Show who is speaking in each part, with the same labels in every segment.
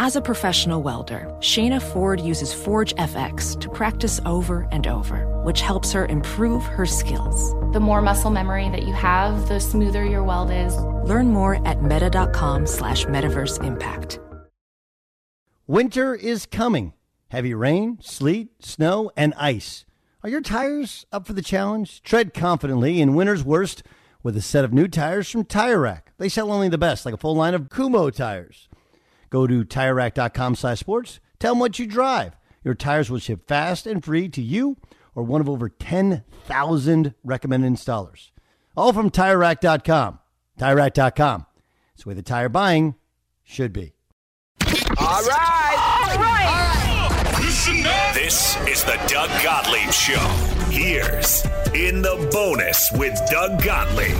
Speaker 1: As a professional welder, Shayna Ford uses Forge FX to practice over and over, which helps her improve her skills.
Speaker 2: The more muscle memory that you have, the smoother your weld is.
Speaker 1: Learn more at meta.com slash metaverse impact.
Speaker 3: Winter is coming. Heavy rain, sleet, snow, and ice. Are your tires up for the challenge? Tread confidently in winter's worst with a set of new tires from Tire Rack. They sell only the best, like a full line of Kumho tires. Go to TireRack.com slash sports. Tell them what you drive. Your tires will ship fast and free to you or one of over 10,000 recommended installers. All from TireRack.com. TireRack.com. It's the way the tire buying should be.
Speaker 4: All right. All right.
Speaker 5: This is the Doug Gottlieb Show. Here's In the Bonus with Doug Gottlieb.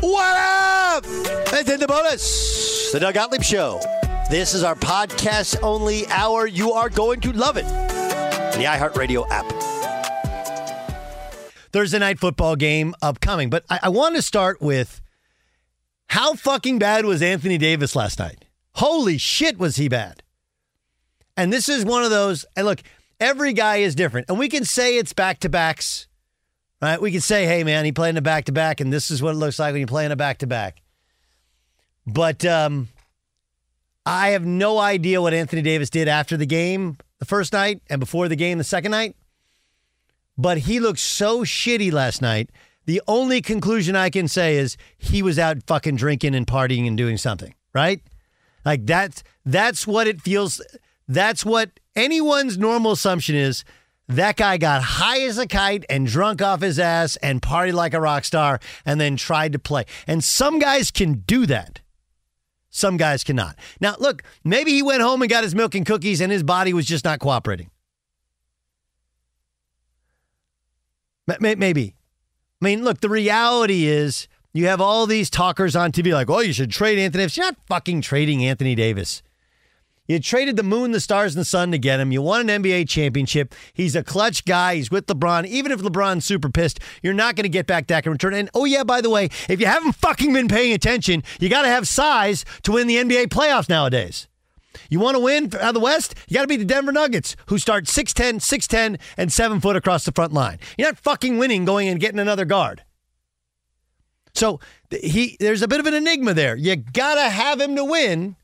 Speaker 3: What up? It's in the bonus. The Doug Gottlieb Show. This is our podcast only hour. You are going to love it. The iHeartRadio app. Thursday night football game upcoming, but I, I want to start with how fucking bad was Anthony Davis last night? Holy shit, was he bad? And this is one of those, and look, every guy is different. And we can say it's back to backs, right? We can say, hey, man, he played in a back to back, and this is what it looks like when you play in a back to back. But um, I have no idea what Anthony Davis did after the game the first night and before the game the second night. But he looked so shitty last night. The only conclusion I can say is he was out fucking drinking and partying and doing something, right? Like that's that's what it feels that's what anyone's normal assumption is. That guy got high as a kite and drunk off his ass and partied like a rock star and then tried to play. And some guys can do that. Some guys cannot. Now, look, maybe he went home and got his milk and cookies and his body was just not cooperating. Maybe. I mean, look, the reality is you have all these talkers on TV like, oh, you should trade Anthony Davis. You're not fucking trading Anthony Davis. You traded the moon, the stars, and the sun to get him. You won an NBA championship. He's a clutch guy. He's with LeBron. Even if LeBron's super pissed, you're not going to get back that in return. And oh, yeah, by the way, if you haven't fucking been paying attention, you got to have size to win the NBA playoffs nowadays. You want to win out of the West? You got to beat the Denver Nuggets, who start 6'10, 6'10, and 7 foot across the front line. You're not fucking winning going and getting another guard. So he there's a bit of an enigma there. You got to have him to win,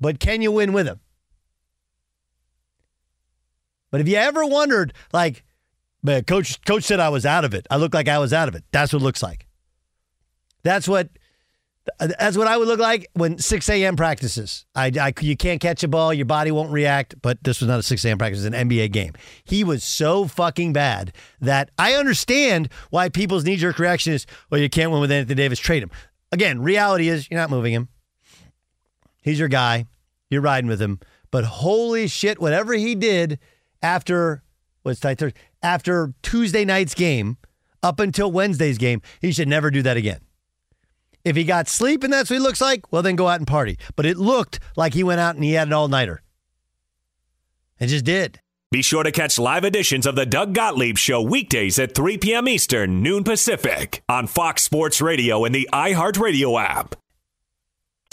Speaker 3: but can you win with him? But if you ever wondered, like, man, coach, coach said I was out of it. I look like I was out of it. That's what it looks like. That's what that's what I would look like when 6 a.m. practices. I, I, you can't catch a ball, your body won't react. But this was not a 6 a.m. practice; it's an NBA game. He was so fucking bad that I understand why people's knee-jerk reaction is, "Well, you can't win with Anthony Davis. Trade him." Again, reality is you're not moving him. He's your guy. You're riding with him. But holy shit, whatever he did after what's tight after Tuesday night's game up until Wednesday's game, he should never do that again. If he got sleep and that's what he looks like, well, then go out and party. But it looked like he went out and he had an all nighter. It just did.
Speaker 5: Be sure to catch live editions of the Doug Gottlieb Show weekdays at 3 p.m. Eastern, noon Pacific, on Fox Sports Radio and the iHeartRadio app.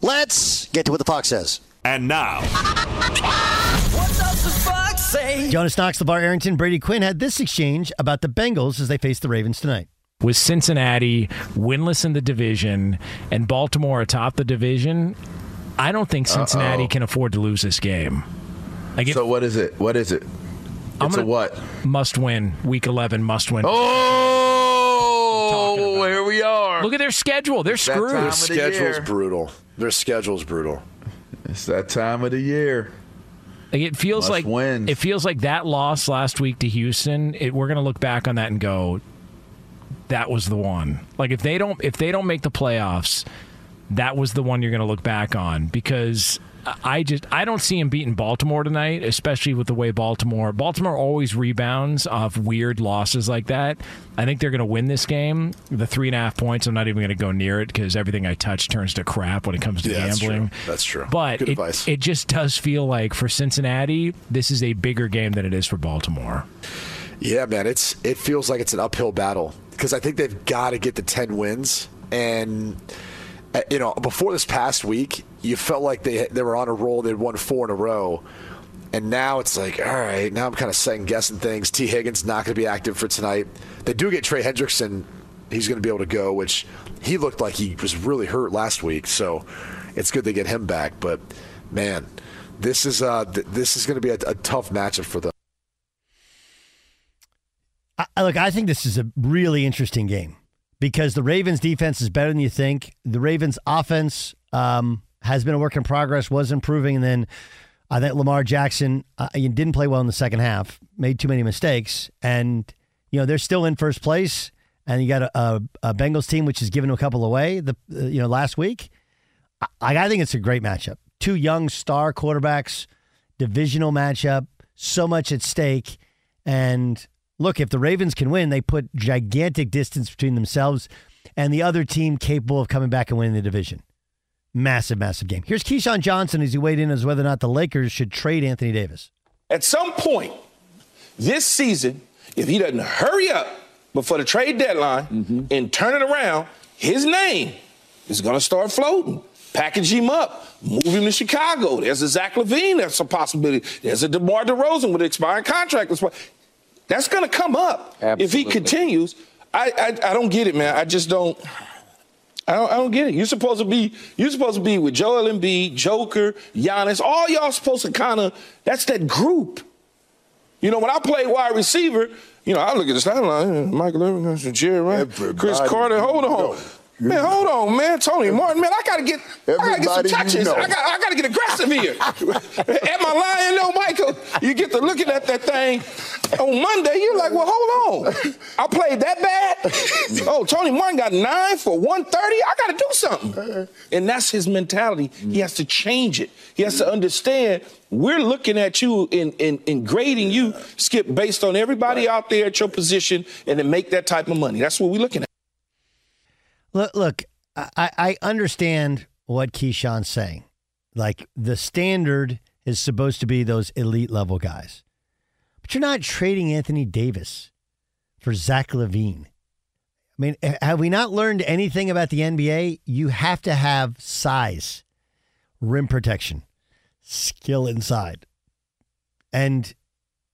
Speaker 3: Let's get to what the Fox says.
Speaker 5: And now. What does the Fox say?
Speaker 3: Jonas Knox, LaVar Arrington, Brady Quinn had this exchange about the Bengals as they face the Ravens tonight.
Speaker 6: With Cincinnati winless in the division and Baltimore atop the division, I don't think Cincinnati
Speaker 7: Uh-oh.
Speaker 6: can afford to lose this game. Like
Speaker 7: so what is it? What is it? It's a what?
Speaker 6: Must win. Week 11 must win.
Speaker 7: Oh, here we are.
Speaker 6: Look at their schedule. They're
Speaker 7: It's
Speaker 6: screwed.
Speaker 7: Their the
Speaker 8: schedule's
Speaker 7: year.
Speaker 8: brutal. Their schedule's brutal.
Speaker 7: It's that time of the year.
Speaker 6: Like it feels
Speaker 7: Must
Speaker 6: like
Speaker 7: win.
Speaker 6: it feels like that loss last week to Houston. It, we're gonna look back on that and go, that was the one. Like if they don't if they don't make the playoffs, that was the one you're gonna look back on because I just I don't see him beating Baltimore tonight, especially with the way Baltimore Baltimore always rebounds off weird losses like that. I think they're going to win this game. The three and a half points, I'm not even going to go near it because everything I touch turns to crap when it comes to
Speaker 8: Yeah, that's
Speaker 6: gambling.
Speaker 8: true. That's true.
Speaker 6: But it, it just does feel like for Cincinnati, this is a bigger game than it is for Baltimore.
Speaker 8: Yeah, man, it's it feels like it's an uphill battle because I think they've got to get the ten wins, and you know before this past week, you felt like they they were on a roll. They'd won four in a row, and now it's like, all right, now I'm kind of second guessing things. Tee Higgins not going to be active for tonight. They do get Trey Hendrickson. He's going to be able to go, which he looked like he was really hurt last week. So it's good they get him back. But man, this is uh th- this is going to be a, a tough matchup for them.
Speaker 3: I- look, I think this is a really interesting game because the Ravens' defense is better than you think. The Ravens' offense um, has been a work in progress, was improving, and then I think Lamar Jackson uh, didn't play well in the second half, made too many mistakes, and you know they're still in first place. And you got a, a, a Bengals team which has given a couple away the uh, you know last week. I, I think it's a great matchup. Two young star quarterbacks, divisional matchup, so much at stake. And look, if the Ravens can win, they put gigantic distance between themselves and the other team capable of coming back and winning the division. Massive, massive game. Here's Keyshawn Johnson as he weighed in as whether or not the Lakers should trade Anthony Davis.
Speaker 9: At some point this season, if he doesn't hurry up before the trade deadline mm-hmm. and turn it around, his name is going to start floating. Package him up, move him to Chicago. There's a Zach LaVine, that's a possibility. There's a DeMar DeRozan with an expiring contract. That's going to come up if he continues. I, I I don't get it, man. I just don't. I don't, I don't get it. You're supposed to be you're supposed to be with Joel Embiid, Joker, Giannis. All y'all supposed to kind of that's that group. You know, when I play wide receiver, you know, I look at the sideline, Michael Irvin, Jerry Ryan,
Speaker 8: Cris
Speaker 9: Carter. Hold on. Man, hold on, man. Tony Martin, man, I gotta get, I gotta get some
Speaker 7: Everybody you
Speaker 9: touches.
Speaker 7: know.
Speaker 9: I, got, I gotta get aggressive here. Am I lying, though, Michael? You get to looking at that thing on Monday, you're like, well, hold on. I played that bad? oh, Tony Martin got nine for 130? I gotta do something. And that's his mentality. He has to change it. He has to understand we're looking at you and, and, and grading you, Skip, based on everybody out there at your position and to make that type of money. That's what we're looking at.
Speaker 3: Look, look, I, I understand what Keyshawn's saying. Like the standard is supposed to be those elite level guys, but you're not trading Anthony Davis for Zach LaVine. I mean, have we not learned anything about the NBA? You have to have size, rim protection, skill inside. And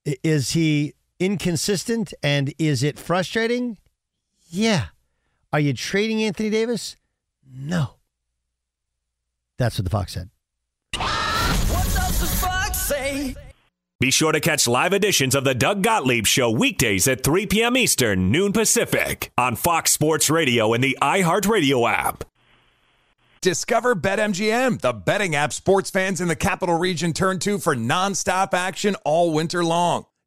Speaker 3: is he inconsistent and is it frustrating? Yeah. Are you trading Anthony Davis? No. That's what the Fox said.
Speaker 5: Be sure to catch live editions of the Doug Gottlieb Show weekdays at 3 p.m. Eastern, noon Pacific, on Fox Sports Radio and the iHeartRadio app.
Speaker 10: Discover BetMGM, the betting app sports fans in the capital region turn to for nonstop action all winter long.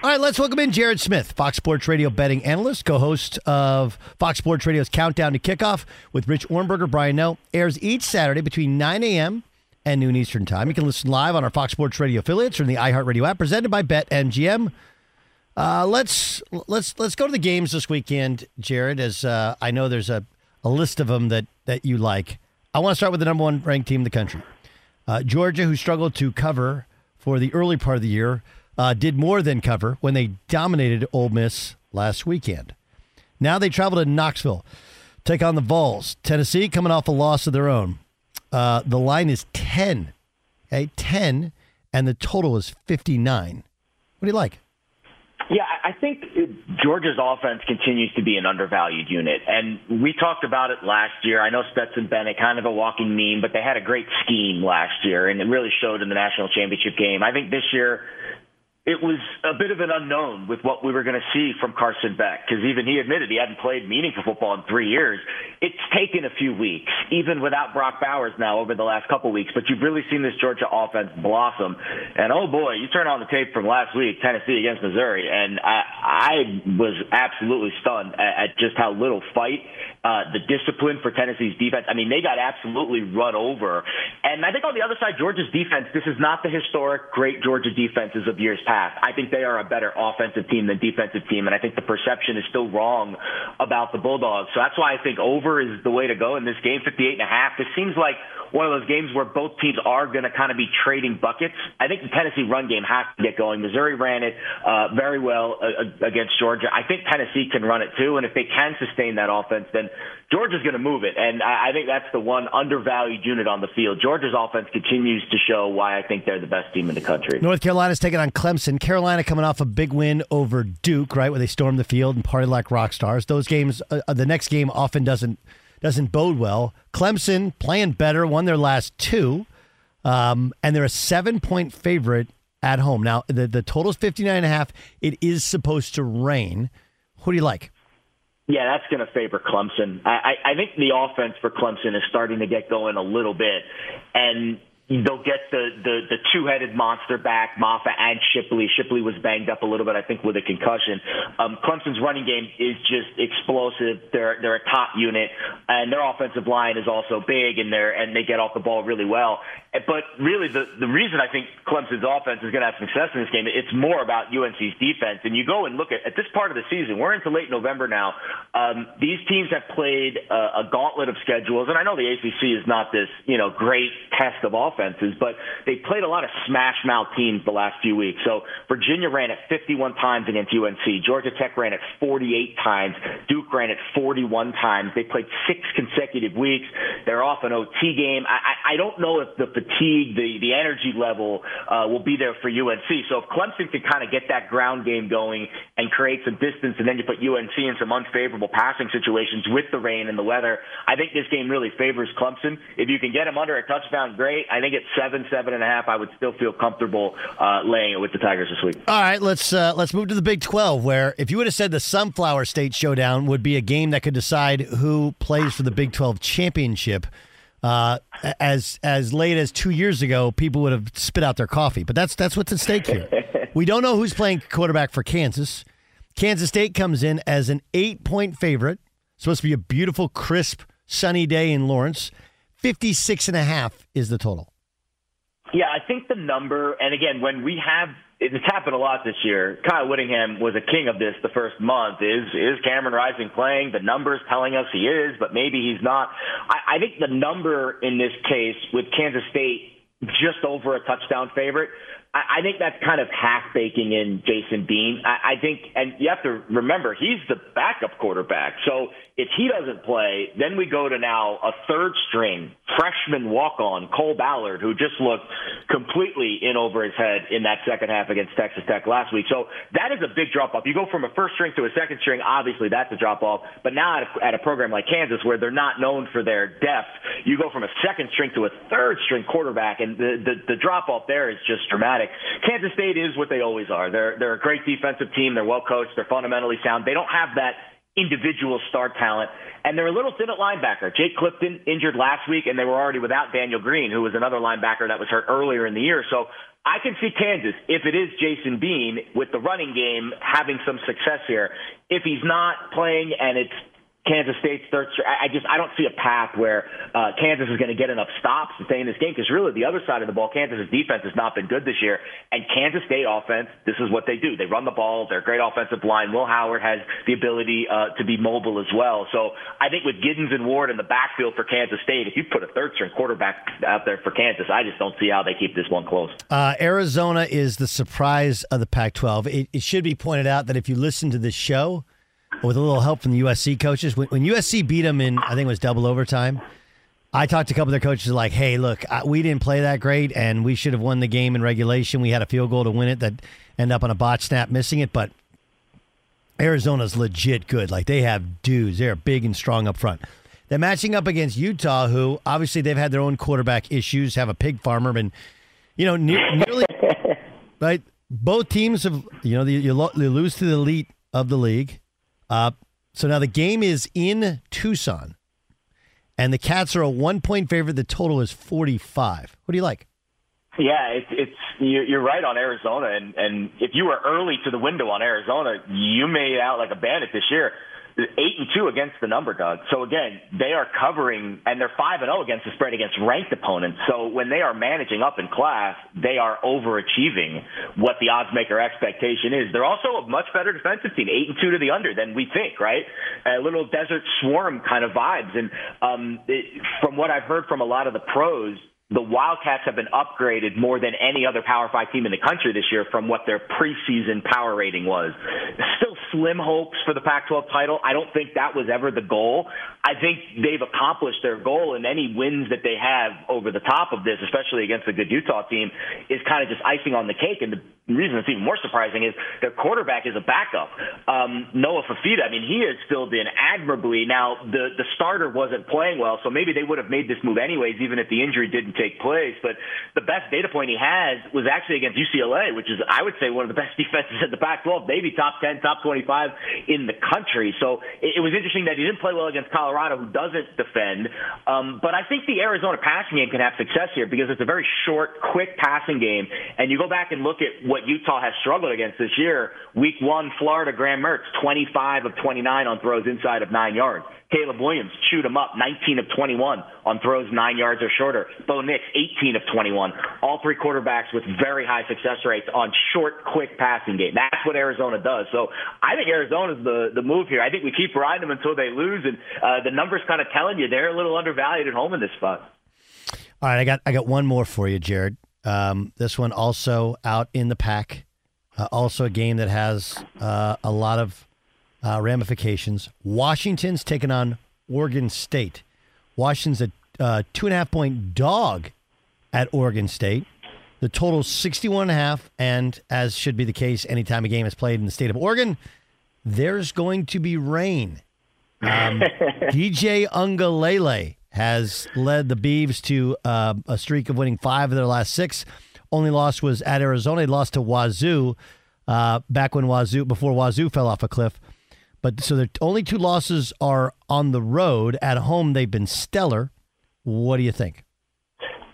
Speaker 3: All right, let's welcome in Jared Smith, Fox Sports Radio betting analyst, co-host of Fox Sports Radio's Countdown to Kickoff with Rich Ohrnberger, Brian Noe. Airs each Saturday between 9 a.m. and noon Eastern Time. You can listen live on our Fox Sports Radio affiliates or in the iHeartRadio app, presented by BetMGM. Uh, let's let's let's go to the games this weekend, Jared. As uh, I know, there's a, a list of them that that you like. I want to start with the number one ranked team in the country, uh, Georgia, who struggled to cover for the early part of the year uh, did more than cover when they dominated Ole Miss last weekend. Now they travel to Knoxville, take on the Vols. Tennessee coming off a loss of their own. Uh, the line is 10, okay, 10, and the total is 59. What do you like?
Speaker 11: Yeah, I think Georgia's offense continues to be an undervalued unit. And we talked about it last year. I know Stetson Bennett, kind of a walking meme, but they had a great scheme last year, and it really showed in the national championship game. I think this year, it was a bit of an unknown with what we were going to see from Carson Beck because even he admitted he hadn't played meaningful football in three years. It's taken a few weeks, even without Brock Bowers now over the last couple weeks, but you've really seen this Georgia offense blossom. And oh boy, you turn on the tape from last week, Tennessee against Missouri, and I, I was absolutely stunned at, at just how little fight, uh, the discipline for Tennessee's defense. I mean, they got absolutely run over. And I think on the other side, Georgia's defense, this is not the historic great Georgia defenses of years past half. I think they are a better offensive team than defensive team, and I think the perception is still wrong about the Bulldogs. So that's why I think over is the way to go in this game, 58 and a half. This seems like one of those games where both teams are going to kind of be trading buckets. I think the Tennessee run game has to get going. Missouri ran it uh, very well uh, against Georgia. I think Tennessee can run it too, and if they can sustain that offense, then Georgia's going to move it. And I, I think that's the one undervalued unit on the field. Georgia's offense continues to show why I think they're the best team in the country.
Speaker 3: North Carolina's taking on Clemson. Carolina coming off a big win over Duke, right, where they stormed the field and party like rock stars. Those games, uh, the next game often doesn't doesn't bode well. Clemson playing better, won their last two, um, and they're a seven point favorite at home. Now, the, the total is 59 and a half. It is supposed to rain. Who do you like?
Speaker 11: Yeah, that's going to favor Clemson. I, I, I think the offense for Clemson is starting to get going a little bit. And they'll get the, the, the two-headed monster back, Mafah and Shipley. Shipley was banged up a little bit, I think, with a concussion. Um, Clemson's running game is just explosive. They're they're a top unit, and their offensive line is also big, and they're and they get off the ball really well. But really, the the reason I think Clemson's offense is going to have success in this game, it's more about UNC's defense. And you go and look at at this part of the season, we're into late November now. Um, these teams have played a, a gauntlet of schedules, and I know the ACC is not this you know great test of offenses, but they played a lot of smash mouth teams the last few weeks. So Virginia ran it 51 times against UNC. Georgia Tech ran it 48 times. Duke ran it 41 times. They played six consecutive weeks. They're off an OT game. I, I, I don't know if the fatigue, the, the energy level uh, will be there for UNC. So if Clemson can kind of get that ground game going and create some distance, and then you put UNC in some unfavorable passing situations with the rain and the weather, I think this game really favors Clemson. If you can get them under a touchdown, great. I think at seven, seven and a half, I would still feel comfortable uh, laying it with the Tigers this week.
Speaker 3: All right, let's uh, let's move to the Big Twelve, where if you would have said the Sunflower State Showdown would be a game that could decide who plays for the Big Twelve championship. Uh, as as late as two years ago, people would have spit out their coffee. But that's that's what's at stake here. we don't know who's playing quarterback for Kansas. Kansas State comes in as an eight point favorite. Supposed to be a beautiful, crisp, sunny day in Lawrence. 56 and a half is the total.
Speaker 11: Yeah, I think the number, and again, when we have it's happened a lot this year. Kyle Whittingham was a king of this the first month. Is is Cameron Rising playing? The numbers telling us he is, but maybe he's not. I, I think the number in this case with Kansas State just over a touchdown favorite. I, I think that's kind of half baking in Jason Bean. I, I think, and you have to remember, he's the backup quarterback. So if he doesn't play, then we go to now a third string freshman walk on, Cole Ballard, who just looked completely in over his head in that second half against Texas Tech last week. So that is a big drop off. You go from a first string to a second string, obviously that's a drop off. But now at a, at a program like Kansas, where they're not known for their depth, you go from a second string to a third string quarterback, and the, the, the drop off there is just dramatic. Kansas State is what they always are. They're, they're a great defensive team. They're well coached. They're fundamentally sound. They don't have that individual star talent. And they're a little thin at linebacker. Jake Clifton injured last week, and they were already without Daniel Green, who was another linebacker that was hurt earlier in the year. So I can see Kansas, if it is Jason Bean, with the running game having some success here. If he's not playing and it's Kansas State's third. I just I don't see a path where uh, Kansas is going to get enough stops to stay in this game because really the other side of the ball, Kansas's defense has not been good this year, and Kansas State offense, this is what they do. They run the ball. They're a great offensive line. Will Howard has the ability uh, to be mobile as well. So I think with Giddens and Ward in the backfield for Kansas State, if you put a third string quarterback out there for Kansas, I just don't see how they keep this one close.
Speaker 3: Uh, Arizona is the surprise of the Pac-12. It, it should be pointed out that if you listen to this show with a little help from the USC coaches. When, when USC beat them in, I think it was double overtime. I talked to a couple of their coaches like, "Hey, look, we didn't play that great, and we should have won the game in regulation. We had a field goal to win it that ended up on a botch snap, missing it. But Arizona's legit good. Like they have dudes. They're big and strong up front. They're matching up against Utah, who obviously they've had their own quarterback issues, have a pig farmer, and you know ne- nearly right. Both teams have you know you, you lose to the elite of the league. Uh, so now the game is in Tucson, and the Cats are a one point favorite. The total is 45. What do you like?
Speaker 11: Yeah, it's it's you're right on Arizona, and and if you were early to the window on Arizona, you made out like a bandit this year eight and two against the number, Doug. So again, they are covering, and they're five and zero against the spread against ranked opponents. So when they are managing up in class, they are overachieving what the odds maker expectation is. They're also a much better defensive team, eight and two to the under than we think, right? A little desert swarm kind of vibes. And um, it, from what I've heard from a lot of the pros, the Wildcats have been upgraded more than any other Power Five team in the country this year from what their preseason power rating was. Still slim hopes for the Pac 12 title. I don't think that was ever the goal. I think they've accomplished their goal, and any wins that they have over the top of this, especially against a good Utah team, is kind of just icing on the cake. And the reason it's even more surprising is their quarterback is a backup. Um, Noah Fifita, I mean, he has filled in admirably. Now, the, the starter wasn't playing well, so maybe they would have made this move anyways, even if the injury didn't take place. But the best data point he has was actually against UCLA, which is, I would say, one of the best defenses in the Pac-12, maybe top 10, top 25 in the country. So it, it was interesting that he didn't play well against Colorado, who doesn't defend. Um, but I think the Arizona passing game can have success here because it's a very short, quick passing game. And you go back and look at what Utah has struggled against this year. Week one, Florida, Graham Mertz, 25 of 29 on throws inside of nine yards. Caleb Williams chewed him up, 19 of 21 on throws nine yards or shorter. Bo Nix, 18 of 21. All three quarterbacks with very high success rates on short, quick passing game. That's what Arizona does. So I think Arizona's the the move here. I think we keep riding them until they lose, and uh, the numbers kind of telling you they're a little undervalued at home in this spot.
Speaker 3: All right, I got I got one more for you, Jared. Um, this one also out in the pack. Uh, also a game that has uh, a lot of uh, ramifications. Washington's taking on Oregon State. Washington's a uh, two and a half point dog at Oregon State. The total 61 and a half, and as should be the case anytime a game is played in the state of Oregon, there's going to be rain. Um, DJ Uiagalelei has led the Beavs to uh, a streak of winning five of their last six. Only loss was at Arizona. They lost to Wazoo uh, back when Wazoo before Wazoo fell off a cliff. But so the only two losses are on the road. At home, they've been stellar. What do you think?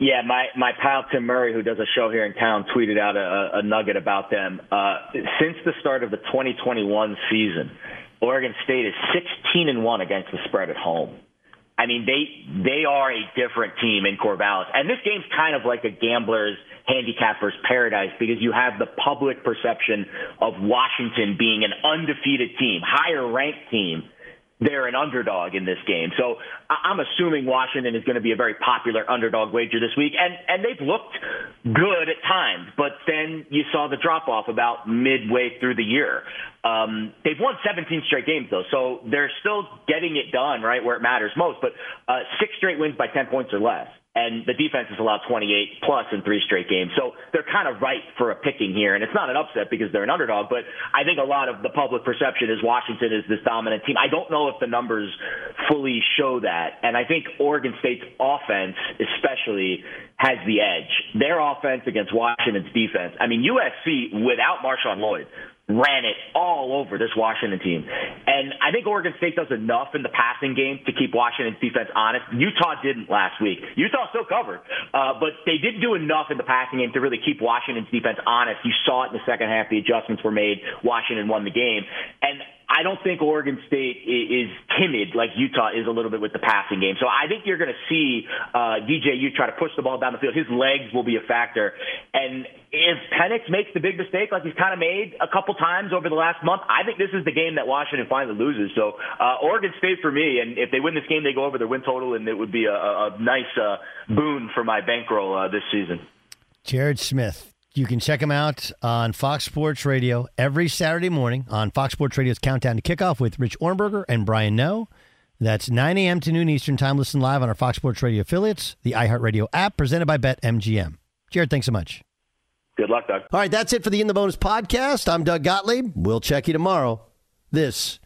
Speaker 11: Yeah, my my pal Tim Murray, who does a show here in town, tweeted out a, a nugget about them. Uh, since the start of the 2021 season, Oregon State is 16 and one against the spread at home. I mean, they they are a different team in Corvallis, and this game's kind of like a gambler's handicapper's paradise because you have the public perception of Washington being an undefeated team, higher ranked team. They're an underdog in this game. So I'm assuming Washington is going to be a very popular underdog wager this week. And, and they've looked good at times, but then you saw the drop off about midway through the year. Um, they've won 17 straight games though, so they're still getting it done right where it matters most. But uh, six straight wins by 10 points or less and the defense has allowed 28 plus in three straight games. So they're kind of right for a picking here, and it's not an upset because they're an underdog. But I think a lot of the public perception is Washington is this dominant team. I don't know if the numbers fully show that, and I think Oregon State's offense, especially, has the edge. Their offense against Washington's defense. I mean, USC without Marshawn Lloyd ran it all over this Washington team. And I think Oregon State does enough in the passing game to keep Washington's defense honest. Utah didn't last week. Utah still covered, uh, but they didn't do enough in the passing game to really keep Washington's defense honest. You saw it in the second half. The adjustments were made. Washington won the game. And I don't think Oregon State is timid like Utah is a little bit with the passing game. So I think you're going to see uh, DJU try to push the ball down the field. His legs will be a factor. And if Penix makes the big mistake like he's kind of made a couple times over the last month, I think this is the game that Washington finally loses. So uh, Oregon State for me, and if they win this game, they go over their win total, and it would be a, a nice uh, boon for my bankroll uh, this season.
Speaker 3: Jared Smith. You can check him out on Fox Sports Radio every Saturday morning on Fox Sports Radio's Countdown to Kickoff with Rich Ohrnberger and Brian Noe. That's 9 a.m. to noon Eastern Time. Listen live on our Fox Sports Radio affiliates, the iHeartRadio app, presented by BetMGM. Jared, thanks so much.
Speaker 11: Good luck, Doug.
Speaker 3: All right, that's it for the In the Bonus podcast. I'm Doug Gottlieb. We'll check you tomorrow. This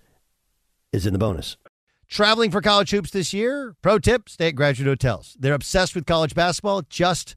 Speaker 3: is In the Bonus. Traveling for college hoops this year? Pro tip stay at graduate hotels. They're obsessed with college basketball, just